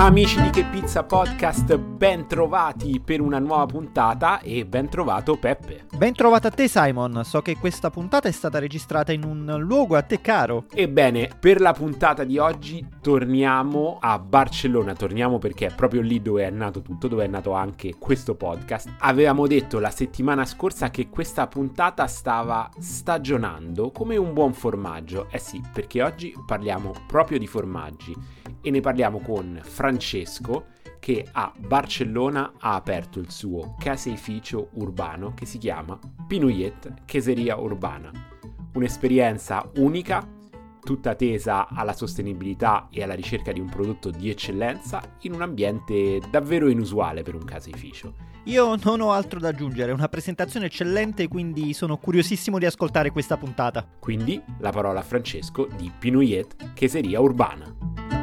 Amici di Che Pizza Podcast, ben trovati per una nuova puntata e ben trovato Peppe. Ben trovato a te Simon, so che questa puntata è stata registrata in un luogo a te caro. Ebbene, per la puntata di oggi torniamo a Barcellona, torniamo perché è proprio lì dove è nato tutto, dove è nato anche questo podcast. Avevamo detto la settimana scorsa che questa puntata stava stagionando come un buon formaggio. Eh sì, perché oggi parliamo proprio di formaggi e ne parliamo con Francesco che a Barcellona ha aperto il suo caseificio urbano che si chiama Pinuyet Cheseria Urbana. Un'esperienza unica, tutta tesa alla sostenibilità e alla ricerca di un prodotto di eccellenza in un ambiente davvero inusuale per un caseificio. Io non ho altro da aggiungere, una presentazione eccellente, quindi sono curiosissimo di ascoltare questa puntata. Quindi la parola a Francesco di Pinuyet Cheseria Urbana.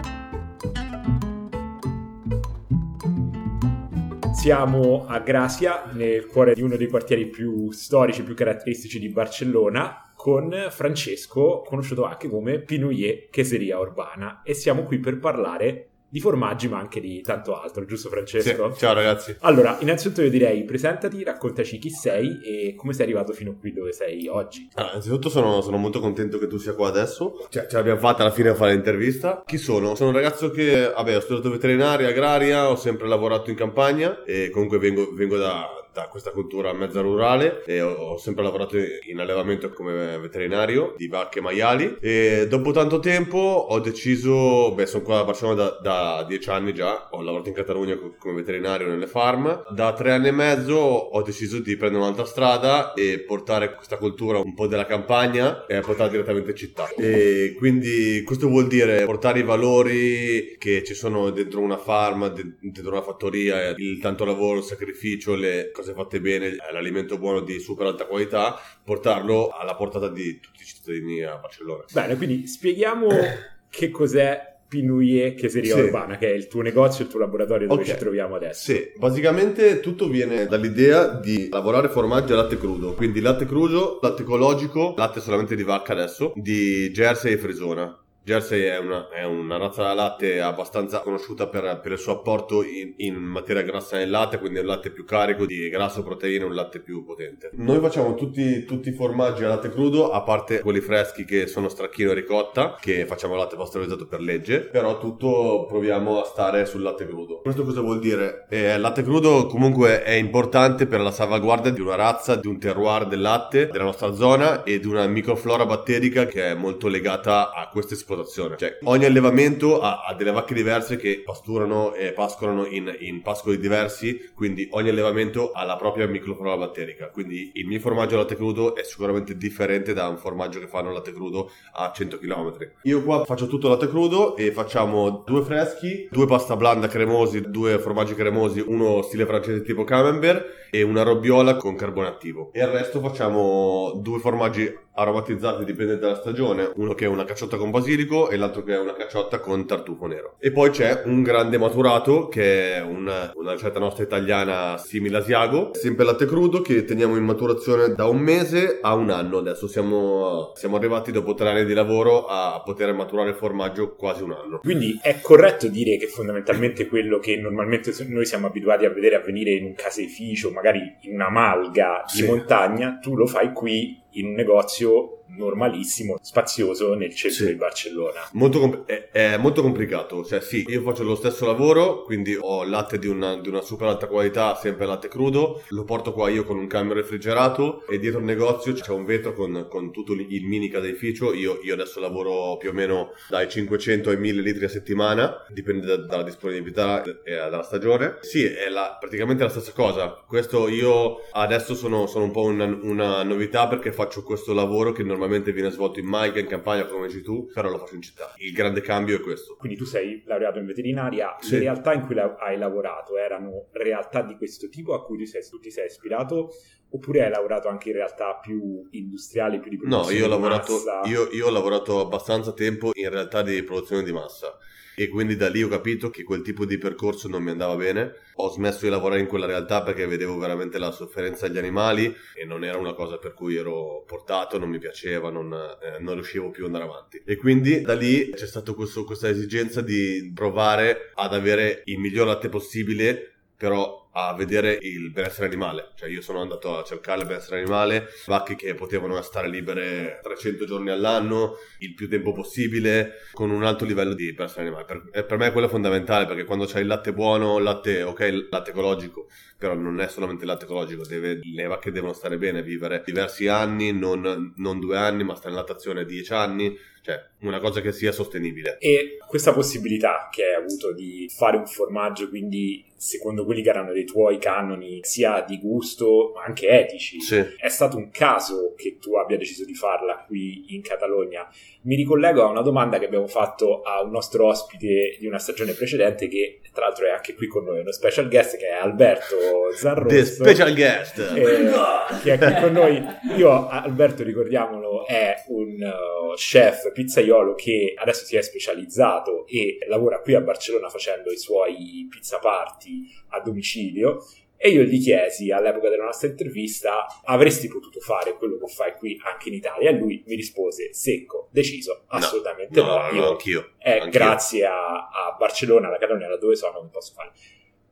Siamo a Gracia, nel cuore di uno dei quartieri più storici, più caratteristici di Barcellona, con Francesco, conosciuto anche come Pinouillet Cheseria Urbana, e siamo qui per parlare di formaggi ma anche di tanto altro, giusto Francesco? Sì, ciao ragazzi. Allora, innanzitutto io direi presentati, raccontaci chi sei e come sei arrivato fino qui dove sei oggi. Allora, innanzitutto sono, sono molto contento che tu sia qua adesso, cioè, ce l'abbiamo fatta alla fine a fare l'intervista. Chi sono? Sono un ragazzo che, vabbè, ho studiato veterinaria, agraria, ho sempre lavorato in campagna e comunque vengo, vengo da, da questa cultura mezza rurale e ho, ho, sempre lavorato in allevamento come veterinario di vacche e maiali e dopo tanto tempo ho deciso, beh sono qua a Barcellona da, da dieci anni già, ho lavorato in Catalogna come veterinario nelle farm. Da tre anni e mezzo ho deciso di prendere un'altra strada e portare questa cultura un po' della campagna e portarla direttamente in città. E quindi questo vuol dire portare i valori che ci sono dentro una farm, dentro una fattoria, il tanto lavoro, il sacrificio, le cose fatte bene, l'alimento buono di super alta qualità, portarlo alla portata di tutti i cittadini a Barcellona. Bene, quindi spieghiamo che cos'è Pinouillet Cheseria sì. Urbana, che è il tuo negozio, il tuo laboratorio dove okay. ci troviamo adesso. Sì, basicamente tutto viene dall'idea di lavorare formaggi a latte crudo, quindi latte crudo, latte ecologico, latte solamente di vacca adesso, di Jersey e Frisona. Jersey è una, è una, razza da latte abbastanza conosciuta per, per il suo apporto in, in, materia grassa nel latte, quindi è un latte più carico di grasso, proteine, un latte più potente. Noi facciamo tutti, tutti i formaggi a latte crudo, a parte quelli freschi che sono stracchino e ricotta, che facciamo latte pasteurizzato per legge, però tutto proviamo a stare sul latte crudo. Questo cosa vuol dire? Eh, il latte crudo comunque è importante per la salvaguardia di una razza, di un terroir del latte della nostra zona e di una microflora batterica che è molto legata a queste esplotazioni esplotazione. Cioè, ogni allevamento ha, ha, delle vacche diverse che pasturano e pascolano in, in, pascoli diversi, quindi ogni allevamento ha la propria microflora batterica. Quindi il mio formaggio latte crudo è sicuramente differente da un formaggio che fanno latte crudo a 100 km. Io qua faccio tutto latte crudo e facciamo due freschi, due pasta blanda cremosi, due formaggi cremosi, uno stile francese tipo camembert e una robbiola con carbone attivo. E il resto facciamo due formaggi aromatizzati dipende dalla stagione, uno che è una cacciotta con basilico e l'altro che è una cacciotta con tartufo nero. E poi c'è un grande maturato che è una, una ricetta nostra italiana simile a Siago, sempre latte crudo che teniamo in maturazione da un mese a un anno. Adesso siamo, siamo arrivati dopo tre anni di lavoro a poter maturare il formaggio quasi un anno. Quindi è corretto dire che fondamentalmente quello che normalmente noi siamo abituati a vedere avvenire in un caseificio, magari in una malga di sì. montagna, tu lo fai qui in un negozio normalissimo, spazioso nel centro sì. di Barcellona. Molto compl- è, è, molto complicato, cioè sì, io faccio lo stesso lavoro, quindi ho latte di una, di una, super alta qualità, sempre latte crudo, lo porto qua io con un camion refrigerato e dietro il negozio c'è un vetro con, con tutto il mini caseificio, io, io, adesso lavoro più o meno dai 500 ai 1000 litri a settimana, dipende da, dalla disponibilità e dalla stagione. Sì, è la, praticamente la stessa cosa, questo io adesso sono, sono un po' una, una novità perché faccio questo lavoro che normalmente normalmente viene svolto in Maica, in campagna, come dici tu, però lo faccio in città. Il grande cambio è questo. Quindi tu sei laureato in veterinaria, sì. le realtà in cui hai lavorato erano realtà di questo tipo a cui tu, sei, tu ti sei ispirato Oppure hai lavorato anche in realtà più industriali, più di No, produzione io ho, di lavorato, massa? io, io ho lavorato abbastanza tempo in realtà di produzione di massa e quindi da lì ho capito che quel tipo di percorso non mi andava bene. Ho smesso di lavorare in quella realtà perché vedevo veramente la sofferenza degli animali e non era una cosa per cui ero portato, non mi piaceva, non, eh, non riuscivo più ad andare avanti. E quindi da lì c'è stata questa esigenza di provare ad avere il miglior latte possibile, però a vedere il benessere animale. Cioè io sono andato a cercare il benessere animale, vacche che potevano stare libere 300 giorni all'anno, il più tempo possibile, con un alto livello di benessere animale. Per, per me quello è fondamentale perché quando c'hai il latte buono, il latte, ok, il latte ecologico, però non è solamente il latte ecologico, deve, le vacche devono stare bene, vivere diversi anni, non, non due anni, ma stare in lattazione 10 anni, cioè una cosa che sia sostenibile. E questa possibilità che hai avuto di fare un formaggio, quindi secondo quelli che erano dei tuoi canoni, sia di gusto ma anche etici, Sì. è stato un caso che tu abbia deciso di farla qui in Catalogna. Mi ricollego a una domanda che abbiamo fatto a un nostro ospite di una stagione precedente, che tra l'altro è anche qui con noi, uno special guest che è Alberto Zanrosso. The special guest. eh, che è qui con noi. Io, Alberto, ricordiamolo, è un uh, chef pizzaiolo che adesso si è specializzato e lavora qui a Barcellona facendo i suoi pizza party a domicilio. E io gli chiesi all'epoca della nostra intervista: avresti potuto fare quello che fai qui anche in Italia? E lui mi rispose secco, deciso, assolutamente no. No, Io- no, anch'io. è Anch'io. grazie a, a Barcellona, alla Catalogna, da dove sono, che posso fare.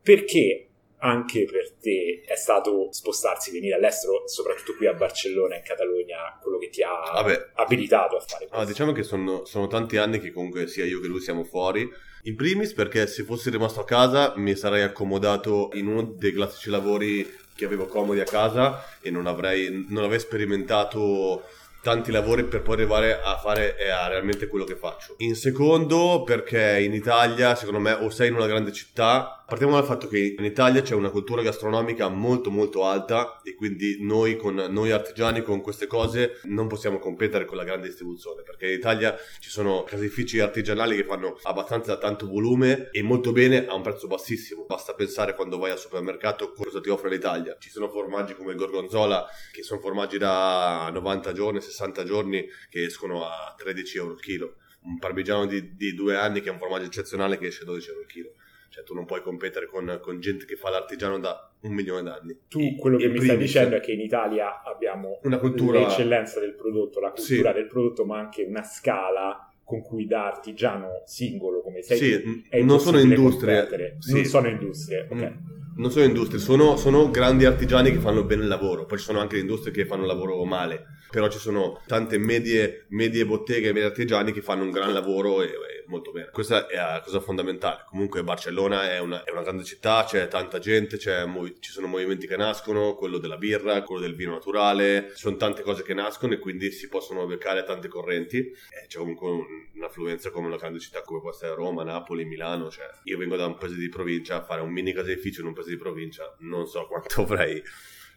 Perché anche per te è stato spostarsi, venire all'estero, soprattutto qui a Barcellona, in Catalogna, quello che ti ha Vabbè. abilitato a fare questo? Ah, diciamo che sono, sono tanti anni che comunque sia io che lui siamo fuori. In primis perché se fossi rimasto a casa mi sarei accomodato in uno dei classici lavori che avevo comodi a casa e non avrei, non avrei sperimentato tanti lavori per poi arrivare a fare a realmente quello che faccio. In secondo perché in Italia secondo me o sei in una grande città Partiamo dal fatto che in Italia c'è una cultura gastronomica molto molto alta e quindi noi, con, noi artigiani con queste cose non possiamo competere con la grande distribuzione perché in Italia ci sono caseifici artigianali che fanno abbastanza tanto volume e molto bene a un prezzo bassissimo. Basta pensare quando vai al supermercato cosa ti offre l'Italia. Ci sono formaggi come il gorgonzola che sono formaggi da 90 giorni, 60 giorni che escono a 13 euro il chilo. Un parmigiano di, di due anni che è un formaggio eccezionale che esce a 12 euro il chilo. Cioè, tu non puoi competere con, con gente che fa l'artigiano da un milione d'anni. Tu quello che mi stai primis. dicendo è che in Italia abbiamo Una cultura- l'eccellenza del prodotto, la cultura Sì. del prodotto, ma anche una scala con cui da artigiano singolo come sei Sì, tu, non sono industrie. Sì. Non sono industrie, ok. Mm. Non sono industrie, sono, sono grandi artigiani che fanno bene il lavoro. Poi ci sono anche le industrie che fanno il lavoro male. Però ci sono tante medie, medie botteghe e medie artigiani che fanno un gran lavoro e molto bene. Questa è la cosa fondamentale. Comunque Barcellona è una, è una grande città, c'è tanta gente, c'è ci sono movimenti che nascono, quello della birra, quello del vino naturale. Ci sono tante cose che nascono e quindi si possono beccare tante correnti. E c'è comunque un- un'affluenza come una grande città come può essere Roma, Napoli, Milano. Cioè, io vengo da un paese di provincia, fare un mini caseificio in un paese di provincia, non so quanto avrei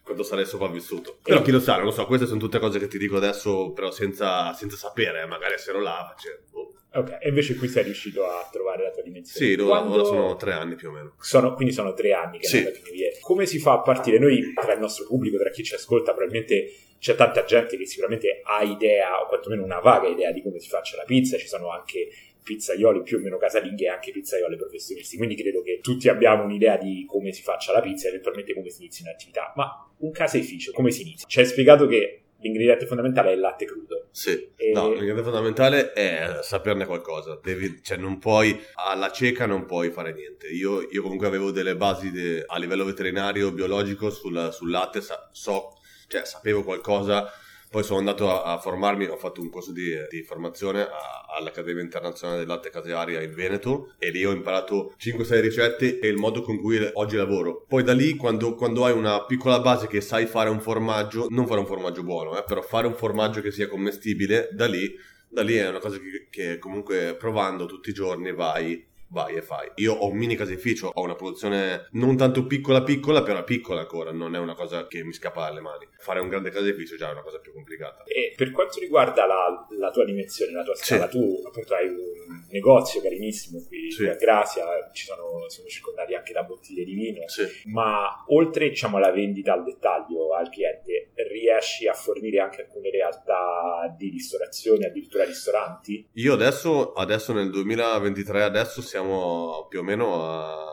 quanto sarei sopravvissuto. Però chi lo sa, non lo so, queste sono tutte cose che ti dico adesso, però senza, senza sapere, eh, magari se ero là, cioè, boh. Ok, e invece qui sei riuscito a trovare la tua dimensione. Sì, ora, Quando- ora sono tre anni più o meno. Sono- quindi sono tre anni che Sì. vieni via. Come si fa a partire? Noi, tra il nostro pubblico, tra chi ci ascolta, probabilmente c'è tanta gente che sicuramente ha idea, o quantomeno una vaga idea di come si faccia la pizza. Ci sono anche pizzaioli più o meno casalinghi e anche pizzaioli professionisti. Quindi credo che tutti abbiamo un'idea di come si faccia la pizza e eventualmente come si inizi un'attività. Ma un caseificio, come si inizia? Ci hai spiegato che l'ingrediente fondamentale è il latte crudo. Sì, E- no, l'ingrediente fondamentale è saperne qualcosa, Devi- cioè non puoi, alla cieca non puoi fare niente. Io, io comunque avevo delle basi de- a livello veterinario, biologico sul, sul latte, sa- so, cioè sapevo qualcosa, poi sono andato a, a formarmi, ho fatto un corso di, di formazione a- all'Accademia Internazionale del Latte Casearia in Veneto e lì ho imparato 5-6 ricette e il modo con cui oggi lavoro. Poi da lì, quando, quando hai una piccola base che sai fare un formaggio, non fare un formaggio buono, eh, però fare un formaggio che sia commestibile, da lì, da lì è una cosa che, che comunque provando tutti i giorni vai vai e fai. Io ho un mini caseificio, ho una produzione non tanto piccola piccola, però piccola ancora, non è una cosa che mi scappa dalle mani. Fare un grande caseificio già è una cosa più complicata. E per quanto riguarda la, la tua dimensione, la tua scala, Sì. tu appunto hai un negozio carinissimo qui, Sì. a Gracia, ci sono, siamo circondati anche da bottiglie di vino, Sì. ma oltre diciamo alla vendita al dettaglio, al cliente, riesci a fornire anche alcune realtà di ristorazione, addirittura ristoranti? Io adesso, adesso nel 2023, adesso siamo più o meno a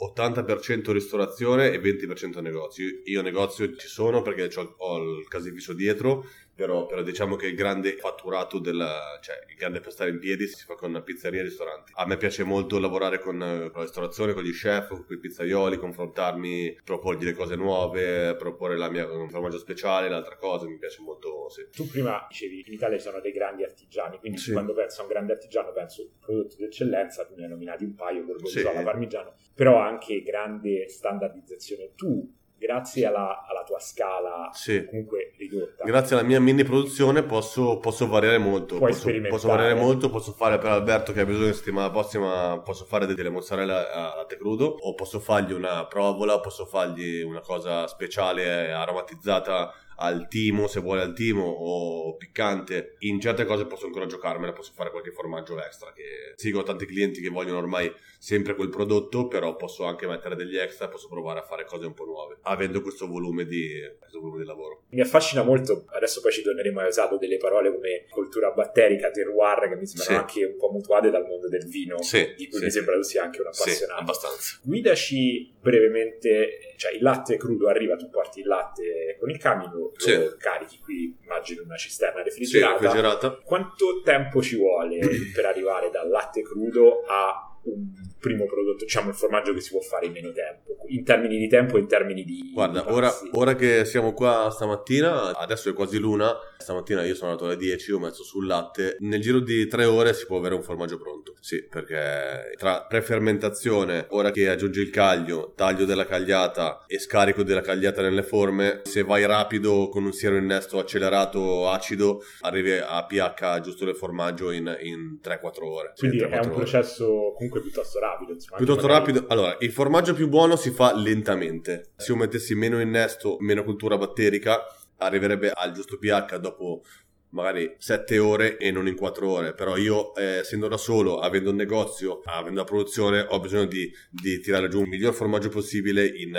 80% ristorazione e 20% negozi. Io negozio ci sono perché ho il caseificio dietro però, però, diciamo che il grande fatturato della, cioè il grande per stare in piedi si fa con pizzerie e ristoranti. A me piace molto lavorare con, con la ristorazione, con gli chef, con i pizzaioli, confrontarmi, proporgli le cose nuove, proporre la mia un formaggio speciale, l'altra cosa, mi piace molto, sì. Tu prima dicevi in Italia ci sono dei grandi artigiani, quindi sì. quando penso a un grande artigiano penso a prodotti d'eccellenza, tu ne hai nominati un paio, gorgonzola, sì. parmigiano, però anche grande standardizzazione. Tu grazie alla, alla tua scala sì. comunque ridotta. Grazie alla mia mini produzione posso, posso variare molto. Puoi posso, posso, variare molto, posso fare per Alberto che ha bisogno la settimana prossima, posso fare delle mozzarella a latte crudo o posso fargli una provola, posso fargli una cosa speciale aromatizzata al timo, se vuole al timo o piccante. In certe cose posso ancora giocarmela, posso fare qualche formaggio extra che seguo tanti clienti che vogliono ormai sempre quel prodotto, però posso anche mettere degli extra, posso provare a fare cose un po' nuove, avendo questo volume di, questo volume di lavoro. Mi affascina molto, adesso poi ci torneremo, hai usato delle parole come cultura batterica, terroir, che mi sembrano sì. anche un po' mutuate dal mondo del vino, sì, di cui sì. mi sembra tu sia anche un appassionato. Sì, abbastanza. Guidaci brevemente, cioè il latte crudo arriva, tu porti il latte con il camion, sì. lo carichi qui, immagino una cisterna refrigerata. Sì, refrigerata. Quanto tempo ci vuole per arrivare dal latte crudo a un primo prodotto, diciamo il formaggio che si può fare in meno tempo, in termini di tempo e in termini di... Guarda, ora, ora, che siamo qua stamattina, adesso è quasi l'una, stamattina io sono andato alle 10, ho messo sul latte, nel giro di tre ore si può avere un formaggio pronto, sì, perché tra prefermentazione, ora che aggiungi il caglio, taglio della cagliata e scarico della cagliata nelle forme, se vai rapido con un siero innesto accelerato acido, arrivi a pH giusto del formaggio in, in 3-4 ore. Quindi 3-4 è un ore. processo comunque piuttosto rapido. Insomma, piuttosto magari... rapido. Allora, il formaggio più buono si fa lentamente. Se io mettessi meno innesto, meno cultura batterica, arriverebbe al giusto pH dopo magari 7 ore e non in 4 ore. Però io eh, essendo da solo avendo un negozio avendo la produzione ho bisogno di, di tirare giù il miglior formaggio possibile in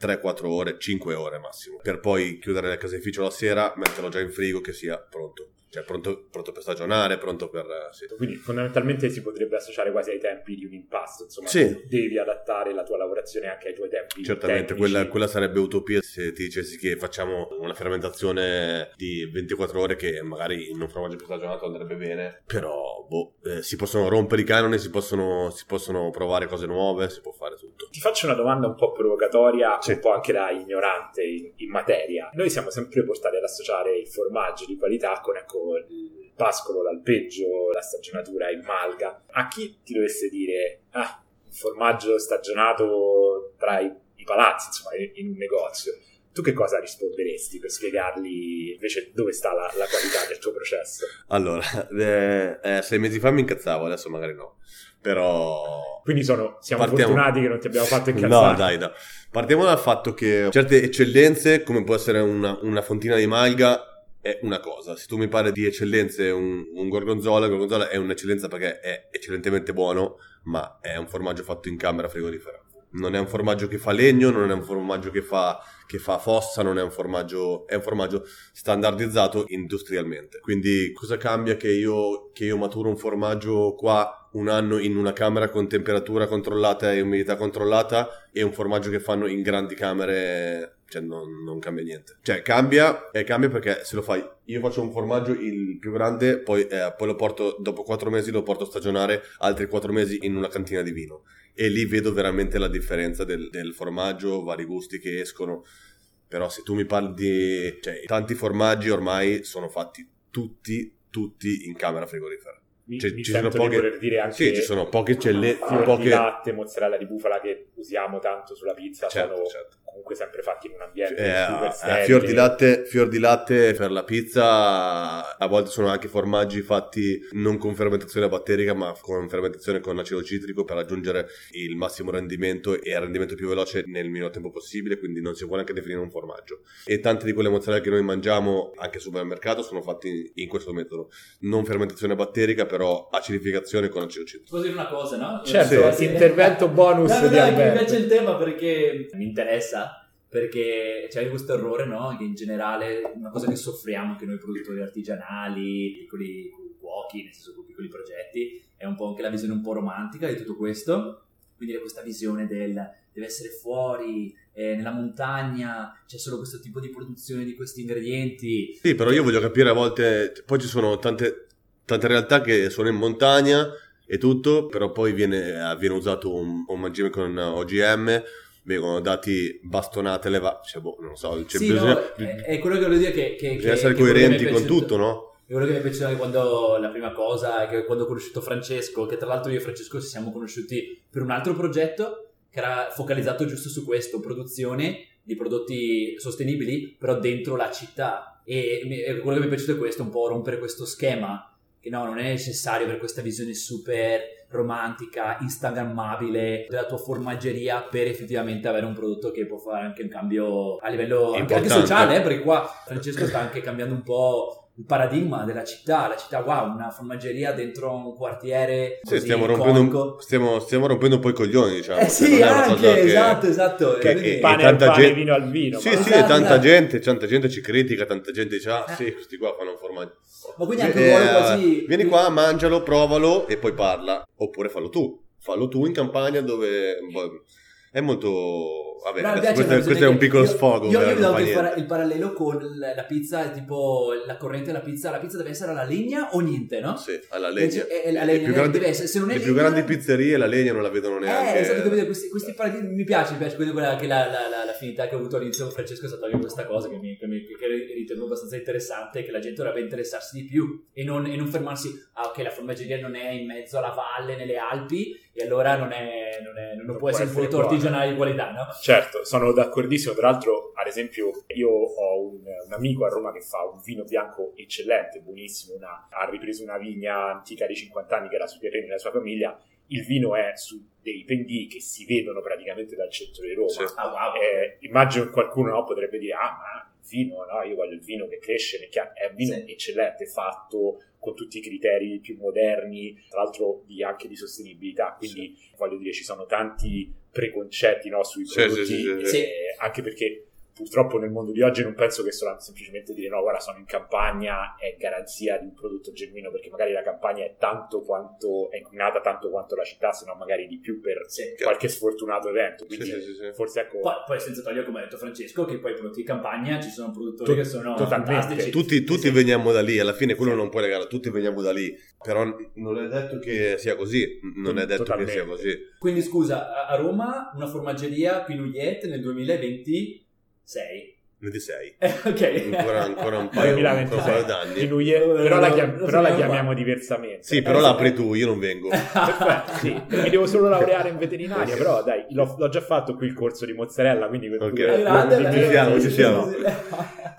3-4 ore 5 ore massimo. Per poi chiudere il caseificio la sera metterlo già in frigo che sia pronto cioè pronto, pronto, per stagionare, pronto per... Eh, sì. Quindi fondamentalmente si potrebbe associare quasi ai tempi di un impasto, insomma, sì. devi adattare la tua lavorazione anche ai tuoi tempi. Certamente, quella, quella, sarebbe utopia se ti dicessi che facciamo una fermentazione di 24 ore che magari in un formaggio più stagionato andrebbe bene, però boh, eh, si possono rompere i canoni, si possono, si possono, provare cose nuove, si può fare tutto. Ti faccio una domanda un po' provocatoria, sì. un po' anche da ignorante in, in materia. Noi siamo sempre portati ad associare il formaggio di qualità con ecco il pascolo, l'alpeggio, la stagionatura in malga. A chi ti dovesse dire, ah, un formaggio stagionato tra i, i palazzi, insomma, in, in, un negozio, tu che cosa risponderesti per spiegargli invece dove sta la, la qualità del tuo processo? Allora, eh, eh, sei mesi fa mi incazzavo, adesso magari no. Però. Quindi sono, siamo partiamo... fortunati che non ti abbiamo fatto incazzare. No, dai, no. Partiamo dal fatto che certe eccellenze, come può essere una, una fontina di malga, è una cosa. Se tu mi parli di eccellenze, un, un gorgonzola, il gorgonzola è un'eccellenza perché è eccellentemente buono, ma è un formaggio fatto in camera frigorifera. Non è un formaggio che fa legno, non è un formaggio che fa, che fa fossa, non è un formaggio, è un formaggio standardizzato industrialmente. Quindi cosa cambia che io, che io maturo un formaggio qua un anno in una camera con temperatura controllata e umidità controllata e un formaggio che fanno in grandi camere cioè non, non, cambia niente. Cioè cambia, e cambia perché se lo fai, io faccio un formaggio il più grande, poi, eh, poi lo porto, dopo quattro mesi lo porto a stagionare altri quattro mesi in una cantina di vino. E lì vedo veramente la differenza del, del formaggio, vari gusti che escono. Però se tu mi parli di... cioè tanti formaggi ormai sono fatti tutti, tutti in camera frigorifera. Mi, cioè, mi ci sono poche, dire anche sì, ci sono poche eccellenze, poche... di latte, mozzarella di bufala che usiamo tanto sulla pizza, certo, sono certo comunque sempre fatti in un ambiente eh, super. Eh, fior, di latte, fior di latte per la pizza, a volte sono anche formaggi fatti non con fermentazione batterica ma con fermentazione con acido citrico per raggiungere il massimo rendimento e il rendimento più veloce nel minor tempo possibile, quindi non si può neanche definire un formaggio. E tante di quelle mozzarella che noi mangiamo anche al supermercato sono fatti in questo metodo, non fermentazione batterica però acidificazione con acido citrico. Posso dire una cosa, no? Certo, sì. intervento bonus no, no, di no, mi piace il tema perché mi interessa perché c'è questo errore, no? Che in generale una cosa che soffriamo anche noi produttori artigianali, piccoli cuochi, nel senso con piccoli progetti, è un po' anche la visione un po' romantica di tutto questo. Quindi è questa visione del deve essere fuori, eh, nella montagna, c'è solo questo tipo di produzione di questi ingredienti. Sì, però io voglio capire a volte, poi ci sono tante, tante realtà che sono in montagna e tutto, però poi viene, viene usato un, un mangime con OGM vengono dati bastonate le varie, cioè, boh, non so, cioè, sì, bisogna, no, è, è, quello che voglio dire che... che bisogna essere che coerenti con tutto, no? È quello che mi è piaciuto quando la prima cosa è che quando ho conosciuto Francesco, che tra l'altro io e Francesco ci siamo conosciuti per un altro progetto che era focalizzato giusto su questo, produzione di prodotti sostenibili, però dentro la città. E, e quello che mi è piaciuto è questo, un po' rompere questo schema, che no, non è necessario per questa visione super romantica, instagrammabile della tua formaggeria per effettivamente avere un prodotto che può fare anche un cambio a livello anche, anche, sociale, eh, perché qua Francesco sta anche cambiando un po' il paradigma della città, la città wow, una formaggeria dentro un quartiere sì, stiamo rompendo, stiamo, stiamo rompendo, un po' i coglioni diciamo eh sì anche esatto che, esatto che, e, e pane tanta pane, gente, vino al vino sì sì esatto, tanta esatto. gente tanta gente ci critica tanta gente dice ah eh. sì questi qua fanno un formaggio ma quindi anche un ruolo quasi vieni qua mangialo provalo e poi parla oppure fallo tu fallo tu in campagna dove boh, è molto Vabbè, no, questo, questo, è un piccolo io, sfogo. Io, io ho il, para- il, parallelo con la pizza, tipo la corrente della pizza. La pizza deve essere alla legna o niente, no? Sì, alla legna. E, e, la legna più grandi, deve essere, se non è le legna, più grandi pizzerie la legna non la vedono neanche. Eh, esatto, questi, questi paradigmi mi piace, mi piace quindi quella che la, la, la, l'affinità che ho avuto all'inizio con Francesco è stata anche questa cosa che, mi, che, mi, che ritengo abbastanza interessante, che la gente dovrebbe interessarsi di più e non, e non fermarsi, ah ok, la formaggeria non è in mezzo alla valle, nelle Alpi, e allora non, è, non, è, non, non può essere un prodotto artigianale di qualità, no? Certo, sono d'accordissimo. Tra l'altro, ad esempio, io ho un, un, amico a Roma che fa un vino bianco eccellente, buonissimo. Una, ha ripreso una vigna antica di 50 anni che era sui terreni della sua famiglia. Il vino è su dei pendii che si vedono praticamente dal centro di Roma. Sì. Ah, wow. eh, immagino che qualcuno no, potrebbe dire: Ah, ma il vino, no? Io voglio il vino che cresce, è un vino sì. eccellente, fatto con tutti i criteri più moderni, tra l'altro di, anche di sostenibilità. Quindi sì. voglio dire, ci sono tanti preconcetti no, sui prodotti, sì, sì, eh, anche perché purtroppo nel mondo di oggi non penso che solo semplicemente dire no, guarda, sono in campagna è garanzia di un prodotto genuino, perché magari la campagna è tanto quanto è inquinata tanto quanto la città, se no magari di più per sì. qualche sfortunato evento. Quindi sì, sì, forse ecco. Poi, poi, senza togliere, come ha detto Francesco, che poi i prodotti di campagna ci sono produttori tu, che sono fantastici. Tutti, tutti veniamo da lì, alla fine quello non puoi legare, tutti veniamo da lì, però non è detto che sia così, non è detto Totalmente. che sia così. Quindi scusa, a Roma una formaggeria Pinouillet nel 2020 6. 26. Eh, ok. Ancora, ancora un paio, un paio d'anni. Lui è, però, la, chiam- però la chiamiamo diversamente. Sì, però eh, l'apri tu, io non vengo. Perfetto, sì. Mi devo solo laureare in veterinaria, okay. però dai, l'ho, l'ho, già fatto qui il corso di mozzarella, quindi... Ok, ci siamo, ci siamo.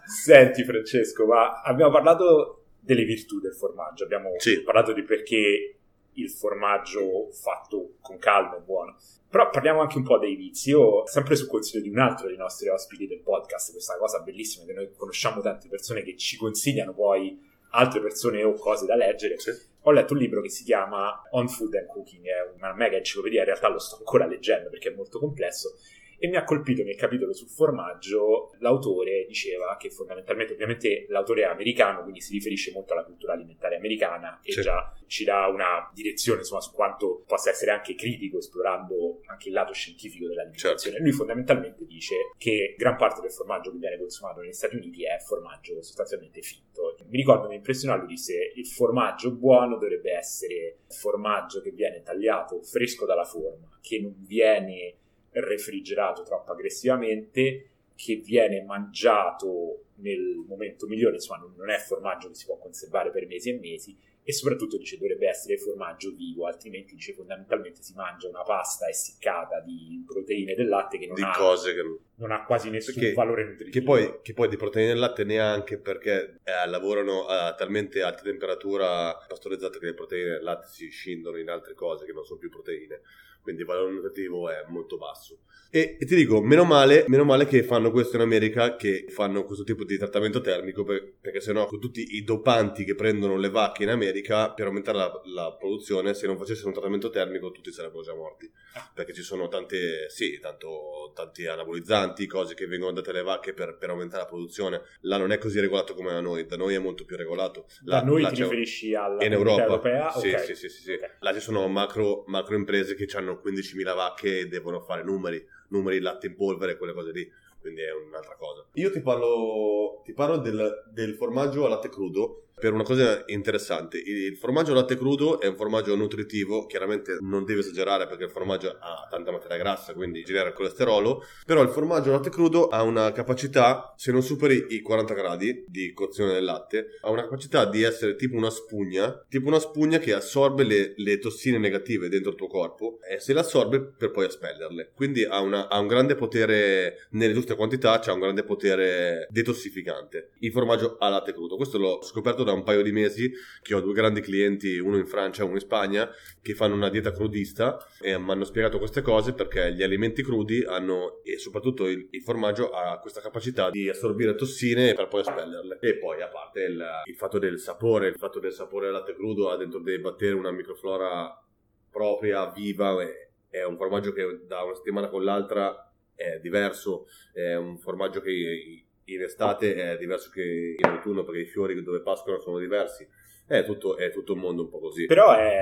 Senti Francesco, ma abbiamo parlato delle virtù del formaggio, abbiamo sì. parlato di perché il formaggio fatto con calma è buono. Però parliamo anche un po' dei vizi. Io, sempre sul consiglio di un altro dei nostri ospiti del podcast, questa cosa bellissima che noi conosciamo tante persone che ci consigliano poi altre persone o cose da leggere. Sì. Ho letto un libro che si chiama On Food and Cooking, è una mega enciclopedia, in realtà lo sto ancora leggendo perché è molto complesso e mi ha colpito nel capitolo sul formaggio l'autore diceva che fondamentalmente ovviamente l'autore è americano quindi si riferisce molto alla cultura alimentare americana e sì. già ci dà una direzione insomma, su quanto possa essere anche critico esplorando anche il lato scientifico dell'alimentazione certo. lui fondamentalmente dice che gran parte del formaggio che viene consumato negli Stati Uniti è formaggio sostanzialmente finto mi ricordo mi impressionò lui disse il formaggio buono dovrebbe essere formaggio che viene tagliato fresco dalla forma che non viene refrigerato troppo aggressivamente, che viene mangiato nel momento migliore, insomma non è formaggio che si può conservare per mesi e mesi e soprattutto dice dovrebbe essere formaggio vivo, altrimenti dice fondamentalmente si mangia una pasta essiccata di proteine del latte che non, ha, che... non ha quasi nessun perché, valore nutritivo. Che poi, che poi, di proteine del latte neanche perché eh, lavorano a talmente alta temperatura pastorizzata che le proteine del latte si scindono in altre cose che non sono più proteine quindi il valore nutritivo è molto basso. E, e, ti dico, meno male, meno male che fanno questo in America, che fanno questo tipo di trattamento termico, per, perché sennò con tutti i dopanti che prendono le vacche in America per aumentare la, la produzione, se non facessero un trattamento termico tutti sarebbero già morti. Perché ci sono tante, sì, tanto, tanti anabolizzanti cose che vengono date alle vacche per, per aumentare la produzione. Là non è così regolato come da noi, da noi è molto più regolato. Là, da noi ti riferisci alla in Europa. europea? Sì, Ok. sì, sì, sì, sì. Ok. Là ci sono macro, macro imprese che hanno 15.000 vacche e devono fare numeri, numeri latte in polvere, quelle cose lì. Quindi è un'altra cosa. Io ti parlo, ti parlo del, del formaggio a latte crudo per una cosa interessante. Il, il formaggio latte crudo è un formaggio nutritivo, chiaramente non devi esagerare perché il formaggio ha tanta materia grassa, quindi genera colesterolo, però il formaggio latte crudo ha una capacità, se non superi i 40 gradi di cozione del latte, ha una capacità di essere tipo una spugna, tipo una spugna che assorbe le, le tossine negative dentro il tuo corpo e se le assorbe per poi espellerle. Quindi ha, una- ha un grande potere, nelle giuste quantità, c'ha un grande potere detossificante. Il formaggio a latte crudo, questo l'ho scoperto da un paio di mesi che ho due grandi clienti, uno in Francia e uno in Spagna, che fanno una dieta crudista e mi hanno spiegato queste cose perché gli alimenti crudi hanno, e soprattutto il, il formaggio ha questa capacità di assorbire tossine per poi espellerle. E poi a parte il, il fatto del sapore, il fatto del sapore del latte crudo ha dentro dei batteri una microflora propria, viva, e- è un formaggio che da una settimana con l'altra è diverso, è un formaggio che in estate è diverso che in autunno perché i fiori dove pascolano sono diversi. È tutto, è tutto un mondo un po' così. Però è,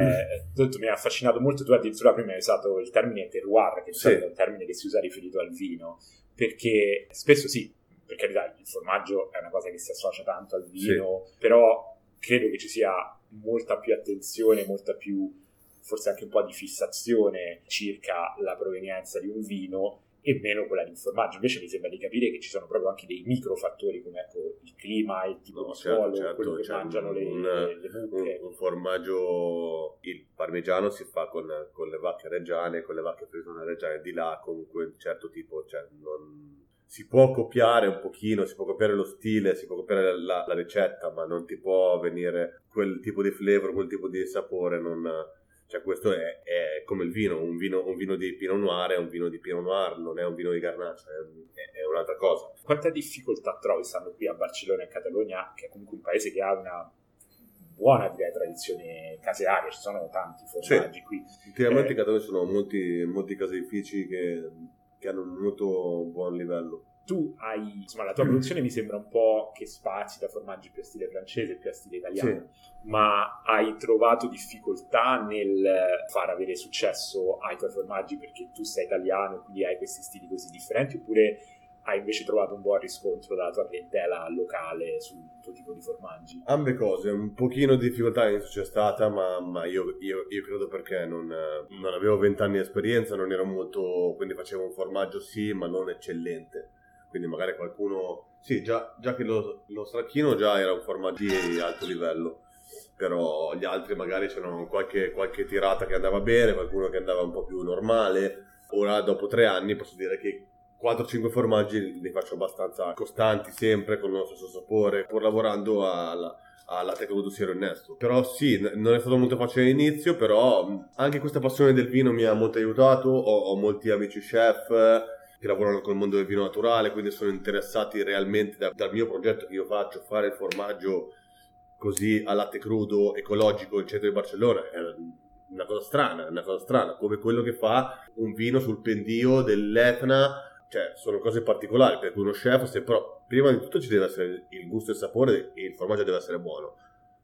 detto, mi ha affascinato molto, tu addirittura prima hai usato il termine terroir, che Sì. è un termine che si usa riferito al vino, perché spesso sì, per carità, il formaggio è una cosa che si associa tanto al vino, però credo che ci sia molta più attenzione, molta più, forse anche un po' di fissazione circa la provenienza di un vino e meno quella di un formaggio. Invece mi sembra di capire che ci sono proprio anche dei microfattori come ecco, il clima, il tipo No, di certo, suolo, certo, quello che mangiano le, un- le, le un, mucche. un formaggio il parmigiano si fa con, con le vacche reggiane con le vacche frisone reggiane di là comunque un certo tipo cioè non si può copiare un pochino si può copiare lo stile si può copiare la, la ricetta ma non ti può venire quel tipo di flavor quel tipo di sapore non cioè questo è, è come il vino un, vino un vino di Pinot Noir è un vino di Pinot Noir non è un vino di Garnacha è, è un'altra cosa Quanta difficoltà trovi stando qui a Barcellona e Catalogna, che è comunque un paese che ha una buona direi, tradizione casearia, ci sono tanti formaggi qui. Ultimamente Eh. in Catalogna ci sono molti, molti caseifici che, che hanno un molto buon livello. Tu hai, insomma, la tua produzione mi sembra un po' che spazi da formaggi più a stile francese, più a stile italiano, ma hai trovato difficoltà nel far avere successo ai tuoi formaggi perché tu sei italiano e quindi hai questi stili così differenti, oppure hai invece trovato un buon riscontro dalla tua clientela locale sul tuo tipo di formaggi? Ambe cose, un pochino di difficoltà c'è stata, ma, ma io, io- io credo perché non, non avevo vent'anni di esperienza, non ero molto, quindi facevo un formaggio sì, ma non eccellente. Quindi magari qualcuno, sì, già, già che lo, lo stracchino già era un formaggio di alto livello, però gli altri magari c'erano qualche, qualche tirata che andava bene, qualcuno che andava un po' più normale. Ora, dopo tre anni, posso dire che 4-5 formaggi li faccio abbastanza costanti, sempre con lo stesso sapore, pur lavorando alla, a latte crudo siero innesto. Però sì, non è stato molto facile all'inizio, però anche questa passione del vino mi ha molto aiutato. Ho, ho molti amici chef che lavorano col mondo del vino naturale, quindi sono interessati realmente da- dal mio progetto che io faccio, fare il formaggio così a latte crudo, ecologico, in centro di Barcellona. È una cosa strana, è una cosa strana, come quello che fa un vino sul pendio dell'Etna cioè sono cose particolari perché uno chef se però prima di tutto ci deve essere il gusto e il sapore e il formaggio deve essere buono.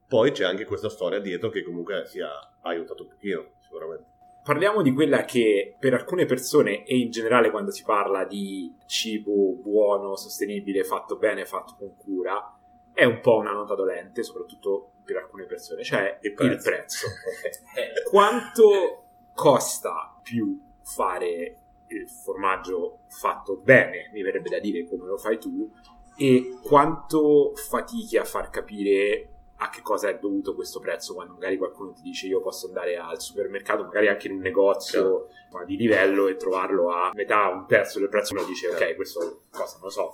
Poi c'è anche questa storia dietro che comunque si ha aiutato un pochino sicuramente Parliamo di quella che per alcune persone e in generale quando si parla di cibo buono, sostenibile, fatto bene, fatto con cura, è un po' una nota dolente, soprattutto per alcune persone, cioè il prezzo. prezzo. Eh, Quanto costa più fare il formaggio fatto bene, mi verrebbe da dire come lo fai tu, e quanto fatichi a far capire a che cosa è dovuto questo prezzo quando magari qualcuno ti dice io posso andare al supermercato, magari anche in un negozio ma di livello e trovarlo a metà, un terzo del prezzo, uno dice ok questo costa, non lo so,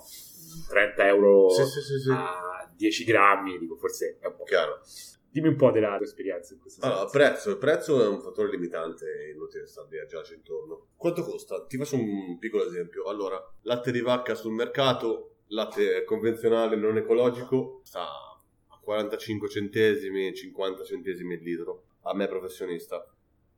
30 euro sì sì sì, a 10 grammi, dico forse è un po' chiaro. Dimmi un po' della tua esperienza in questo allora senso. prezzo il prezzo è un fattore limitante inutile stare a girarci intorno. Quanto costa? ti faccio un piccolo esempio. Allora latte di vacca sul mercato latte convenzionale non ecologico sta 45 centesimi 50 centesimi il litro a me professionista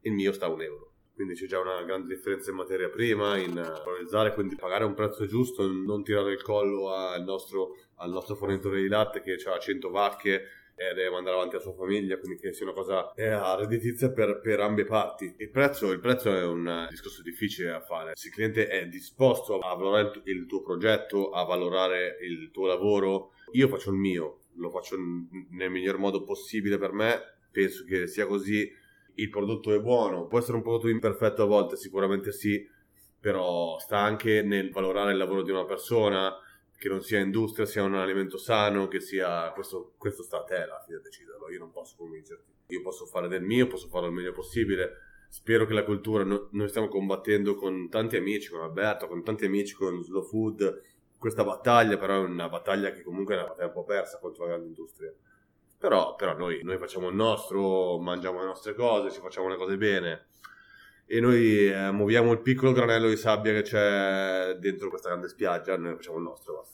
il mio sta a un euro quindi c'è già una grande differenza in materia prima, in valorizzare, quindi pagare un prezzo giusto, non tirare il collo al nostro, al nostro fornitore di latte che ha 100 vacche e deve mandare avanti la sua famiglia, quindi che sia una cosa eh, redditizia per, per ambe parti. Il prezzo, il prezzo, è un discorso difficile da fare. Se il cliente è disposto a valorare il tuo progetto, a valorare il tuo lavoro, io faccio il mio, lo faccio nel miglior modo possibile per me, penso che sia così. Il prodotto è buono, può essere un prodotto imperfetto a volte, sicuramente sì, però sta anche nel valorare il lavoro di una persona, che non sia industria, sia un alimento sano, che sia... Questo, questo sta a te alla fine deciderlo, io non posso convincerti. Io posso fare del mio, posso farlo il meglio possibile. Spero che la cultura, no, noi stiamo combattendo con tanti amici, con Alberto, con tanti amici, con Slow Food, questa battaglia, però è una battaglia che comunque è una battaglia un po' persa contro la grande industria. Però, però noi, noi, facciamo il nostro, mangiamo le nostre cose, ci facciamo le cose bene e noi eh, muoviamo il piccolo granello di sabbia che c'è dentro questa grande spiaggia, noi facciamo il nostro.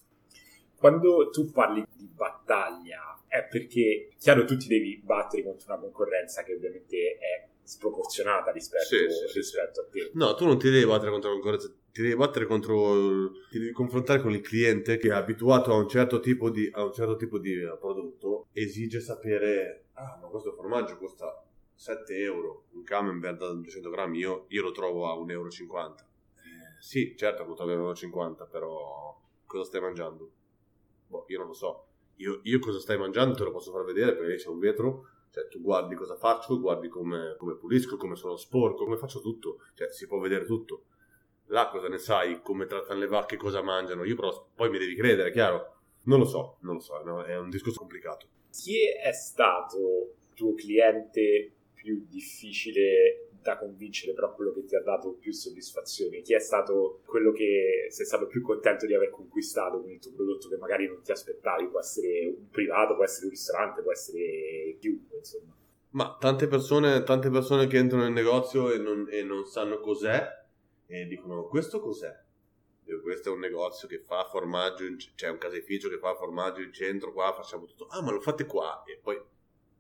Quando tu parli di battaglia è perché, chiaro, tu ti devi battere contro una concorrenza che ovviamente è sproporzionata rispetto, sì, sì, rispetto a te. No, tu non ti devi battere contro la concorrenza, ti devi battere contro, ti devi confrontare con il cliente che è abituato a un certo tipo di, a un certo tipo di prodotto, esige sapere, ah, ma questo formaggio costa 7 euro, un camembert da 200 grammi, io, io lo trovo a 1,50 euro. Eh, sì, certo, costa 1,50 euro, però cosa stai mangiando? Boh, io non lo so. Io, io, cosa stai mangiando te lo posso far vedere perché c'è un vetro, cioè tu guardi cosa faccio, guardi come, come pulisco, come sono sporco, come faccio tutto, cioè si può vedere tutto. Là cosa ne sai, come trattano le vacche, cosa mangiano, io però poi mi devi credere, chiaro? Non lo so, non lo so, no? è un discorso complicato. Chi è stato tuo cliente più difficile da convincere, però quello che ti ha dato più soddisfazione? Chi è stato quello che sei stato più contento di aver conquistato con il tuo prodotto che magari non ti aspettavi? Può essere un privato, può essere un ristorante, può essere chiunque, insomma. Ma tante persone, tante persone che entrano nel negozio e non, e non sanno cos'è e dicono questo cos'è? questo è un negozio che fa formaggio, c'è cioè un caseificio che fa formaggio in centro, qua facciamo tutto. Ah, ma lo fate qua? E poi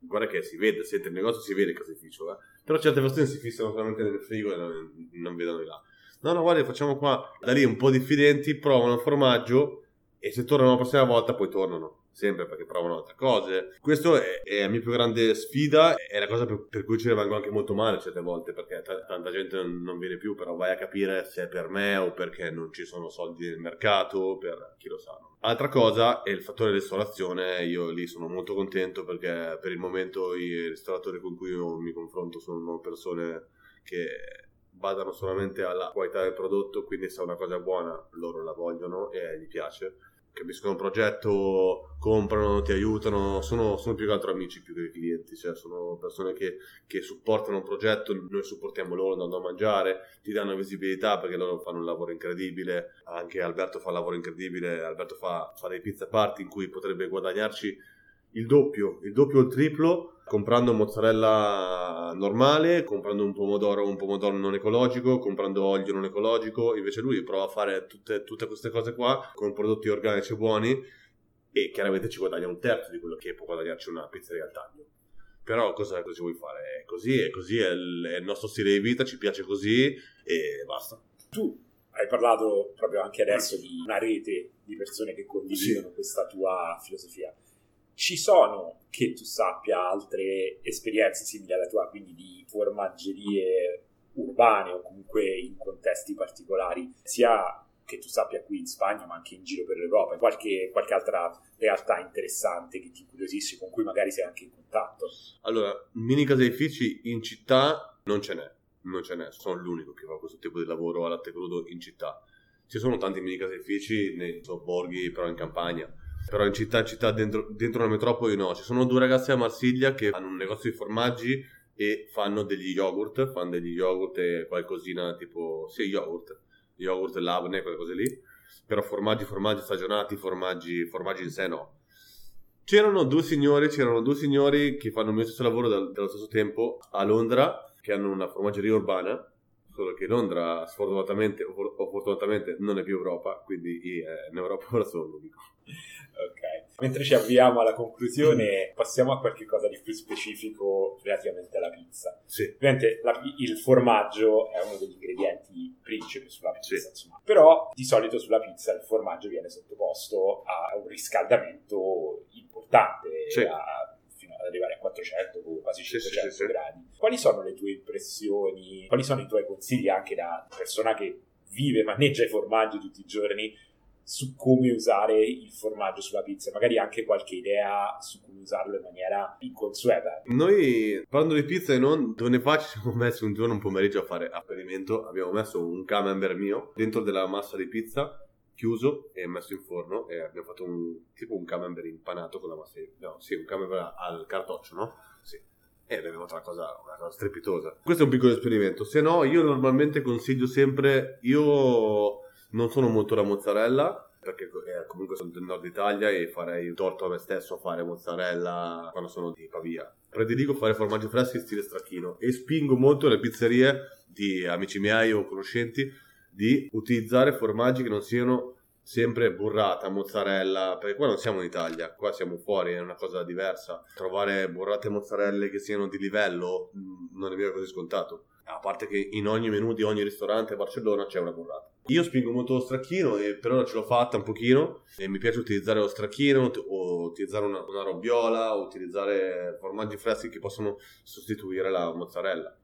guarda che si vede, se entra il negozio si vede il caseificio, eh? però certe persone si fissano solamente nel frigo e non, non vedono di là. No, no, guarda, facciamo qua, da lì un po' diffidenti, provano il formaggio e se tornano la prossima volta poi tornano sempre perché provano altre cose. Questa è, è, la mia più grande sfida, è la cosa per, per, cui ci rimango anche molto male certe volte, perché t- tanta gente non, viene più, però vai a capire se è per me o perché non ci sono soldi nel mercato, per chi lo sa. Altra cosa è il fattore ristorazione, io lì sono molto contento perché per il momento i ristoratori con cui io mi confronto sono persone che badano solamente alla qualità del prodotto, quindi se è una cosa buona loro la vogliono e gli piace capiscono il progetto, comprano, ti aiutano, sono, sono, più che altro amici più che clienti, cioè sono persone che, che, supportano un progetto, noi supportiamo loro andando a mangiare, ti danno visibilità perché loro fanno un lavoro incredibile, anche Alberto fa un lavoro incredibile, Alberto fa, fa dei pizza party in cui potrebbe guadagnarci il doppio, il doppio o il triplo comprando mozzarella normale, comprando un pomodoro, un pomodoro non ecologico, comprando olio non ecologico, invece lui prova a fare tutte, tutte queste cose qua con prodotti organici buoni e chiaramente ci guadagna un terzo di quello che può guadagnarci una pizzeria al taglio. Però cosa, cosa vuoi fare? È così, è così, è il, è il nostro stile di vita, ci piace così e basta. Tu hai parlato proprio anche adesso di una rete di persone che condividono sì. questa tua filosofia ci sono, che tu sappia, altre esperienze simili alla tua, quindi di formaggerie urbane o comunque in contesti particolari, sia che tu sappia qui in Spagna, ma anche in giro per l'Europa, qualche, qualche altra realtà interessante che ti incuriosisce, con cui magari sei anche in contatto? Allora, mini caseifici in città non ce n'è, non ce n'è, sono l'unico che fa questo tipo di lavoro a crudo in città. Ci sono tanti mini caseifici nei sobborghi, però in campagna però in città, in città dentro, dentro una metropoli no. Ci sono due ragazzi a Marsiglia che hanno un negozio di formaggi e fanno degli yogurt, fanno degli yogurt e qualcosina tipo, sì, yogurt, yogurt, labne, quelle cose lì. Però formaggi, formaggi stagionati, formaggi, formaggi in sé no. C'erano due signori, c'erano due signori che fanno il mio stesso lavoro dal, dallo stesso tempo a Londra, che hanno una formaggeria urbana, solo che Londra sfortunatamente o fortunatamente non è più Europa, quindi in Europa ora sono l'unico. Mentre ci avviamo alla conclusione, passiamo a qualche cosa di più specifico relativamente alla pizza. Sì. Ovviamente la- il formaggio è uno degli ingredienti principi sulla pizza, Sì. insomma. però di solito sulla pizza il formaggio viene sottoposto a un riscaldamento importante, Sì. a- fino ad arrivare a 400 o quasi Sì, sì, 500 sì, sì. gradi. Quali sono le tue impressioni? Quali sono i tuoi consigli anche da persona che vive, maneggia i formaggi tutti i giorni su come usare il formaggio sulla pizza? Magari anche qualche idea su come usarlo in maniera inconsueta. Noi, parlando di pizza e non, fa ci siamo messi un giorno, un pomeriggio a fare esperimento. Abbiamo messo un camembert mio dentro della massa di pizza, chiuso e messo in forno. E abbiamo fatto un tipo un camembert impanato con la massa di... No, sì, un camembert al cartoccio, no? Sì. E abbiamo fatto una cosa, una cosa strepitosa. Questo è un piccolo esperimento. Se no, io normalmente consiglio sempre... Io non sono molto la mozzarella perché eh, comunque sono del nord Italia e farei torto a me stesso a fare mozzarella quando sono di Pavia. Prediligo fare formaggi freschi in stile stracchino e spingo molto le pizzerie di amici miei o conoscenti di utilizzare formaggi che non siano sempre burrata, mozzarella, perché qua non siamo in Italia, qua siamo fuori, è una cosa diversa. Trovare burrate e mozzarelle che siano di livello mh, non è mica così scontato. A parte che in ogni menù di ogni ristorante a Barcellona c'è una burrata. Io spingo molto lo stracchino e per ora ce l'ho fatta un pochino e mi piace utilizzare lo stracchino o utilizzare una, una robbiola o utilizzare formaggi freschi che possono sostituire la mozzarella.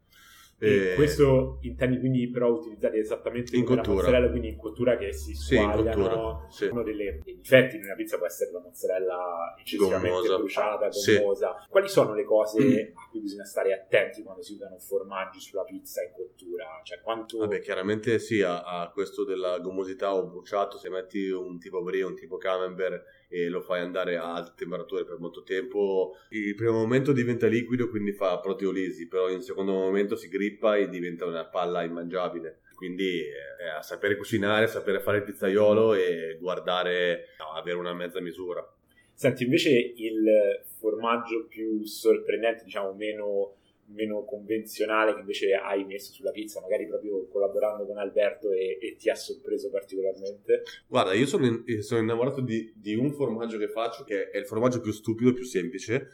E E- questo intendi quindi però utilizzare esattamente In come la cottura. mozzarella, quindi in cottura che si Sì, in squagliano. cottura, sì. Uno dei difetti di una pizza può essere la mozzarella eccessivamente Gommosa. bruciata, Sì. gommosa. Quali sono le cose a cui bisogna stare attenti quando si usano formaggi sulla pizza in cottura? Cioè quanto... Vabbè, chiaramente sì, a, a questo della gomosità o bruciato, se metti un tipo brie, un tipo camembert e lo fai andare a alte temperature per molto tempo, il primo momento diventa liquido, quindi fa proteolisi, però in secondo momento si grippa e diventa una palla immangiabile. Quindi eh, a sapere cucinare, a sapere fare il pizzaiolo e guardare, no, avere una mezza misura. Senti, invece il formaggio più sorprendente, diciamo meno, meno convenzionale che invece hai messo sulla pizza, magari proprio collaborando con Alberto e, e ti ha sorpreso particolarmente? Guarda, io sono, in- sono innamorato di, di un formaggio che faccio, che è il formaggio più stupido, più semplice,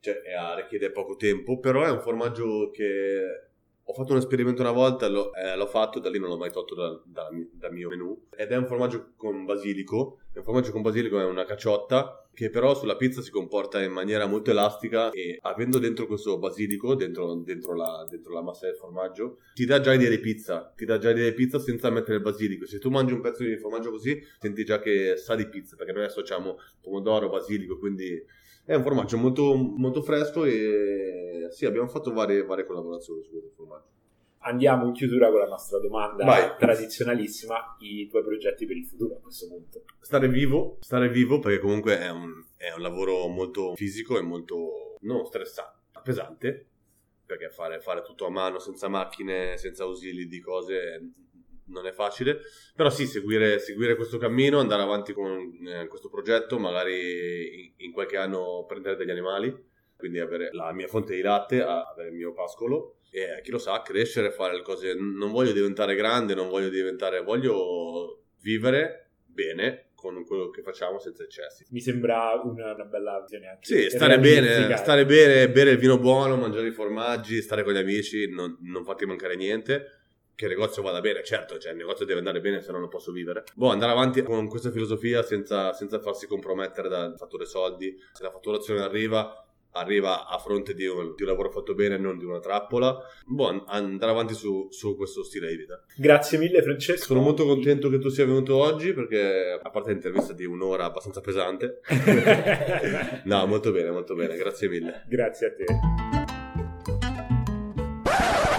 cioè eh, richiede poco tempo, però è un formaggio che ho fatto un esperimento una volta, l'ho, eh, l'ho fatto, da lì non l'ho mai tolto da- da- dal mio menù, ed è un formaggio con basilico, è un formaggio con basilico è una cacciotta, che però sulla pizza si comporta in maniera molto elastica e avendo dentro questo basilico, dentro, dentro la, dentro la massa del formaggio, ti dà già idea di pizza, ti dà già idea di pizza senza mettere il basilico. Se tu mangi un pezzo di formaggio così, senti già che sa di pizza, perché noi associamo pomodoro, basilico, quindi è un formaggio molto, molto fresco e sì, abbiamo fatto varie, varie collaborazioni su questo formaggio. Andiamo in chiusura con la nostra domanda Vai. tradizionalissima, i tuoi progetti per il futuro a questo punto. Stare vivo, stare vivo perché comunque è un, è un lavoro molto fisico e molto non stressante, pesante, perché fare, fare tutto a mano, senza macchine, senza ausili di cose non è facile, però sì, seguire, seguire questo cammino, andare avanti con eh, questo progetto, magari in, in qualche anno prendere degli animali, quindi avere la mia fonte di latte, avere il mio pascolo e chi lo sa, crescere, fare le cose. Non voglio diventare grande, non voglio diventare, voglio vivere bene con quello che facciamo senza eccessi. Mi sembra una, una bella visione anche Sì, stare bene, stare bene, bere il vino buono, mangiare i formaggi, stare con gli amici, non, non farti mancare niente. Che il negozio vada bene, certo, cioè il negozio deve andare bene, se no non posso vivere. Boh, andare avanti con questa filosofia senza, senza farsi compromettere dal fattore soldi. Se la fatturazione arriva, arriva a fronte di un, di un lavoro fatto bene, non di una trappola. Boh, an- andare avanti su, su questo stile di vita. Grazie mille Francesco. Sono molto contento che tu sia venuto oggi perché, a parte l'intervista di un'ora abbastanza pesante, no, molto bene, molto bene, grazie mille. Grazie a te.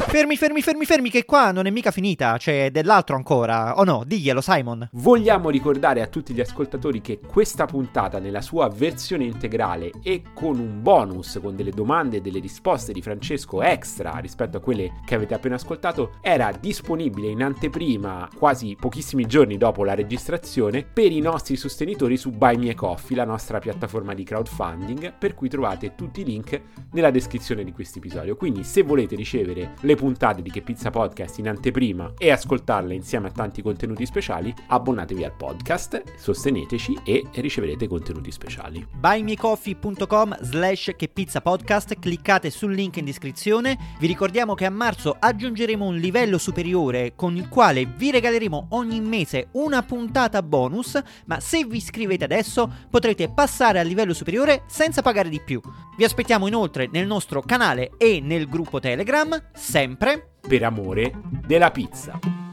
Fermi, fermi, fermi, fermi, che qua non è mica finita, c'è dell'altro ancora. O no, diglielo, Simon. Vogliamo ricordare a tutti gli ascoltatori che questa puntata nella sua versione integrale e con un bonus con delle domande e delle risposte di Francesco extra rispetto a quelle che avete appena ascoltato era disponibile in anteprima quasi pochissimi giorni dopo la registrazione per i nostri sostenitori su Buy Me Coffee, la nostra piattaforma di crowdfunding, per cui trovate tutti i link nella descrizione di questo episodio. Quindi se volete ricevere le puntate di Che Pizza Podcast in anteprima e ascoltarle insieme a tanti contenuti speciali, abbonatevi al podcast, sosteneteci e riceverete contenuti speciali. buymecoffee.com slash che pizza podcast cliccate sul link in descrizione vi ricordiamo che a marzo aggiungeremo un livello superiore con il quale vi regaleremo ogni mese una puntata bonus ma se vi iscrivete adesso potrete passare al livello superiore senza pagare di più vi aspettiamo inoltre nel nostro canale e nel gruppo telegram sempre Per amore della pizza.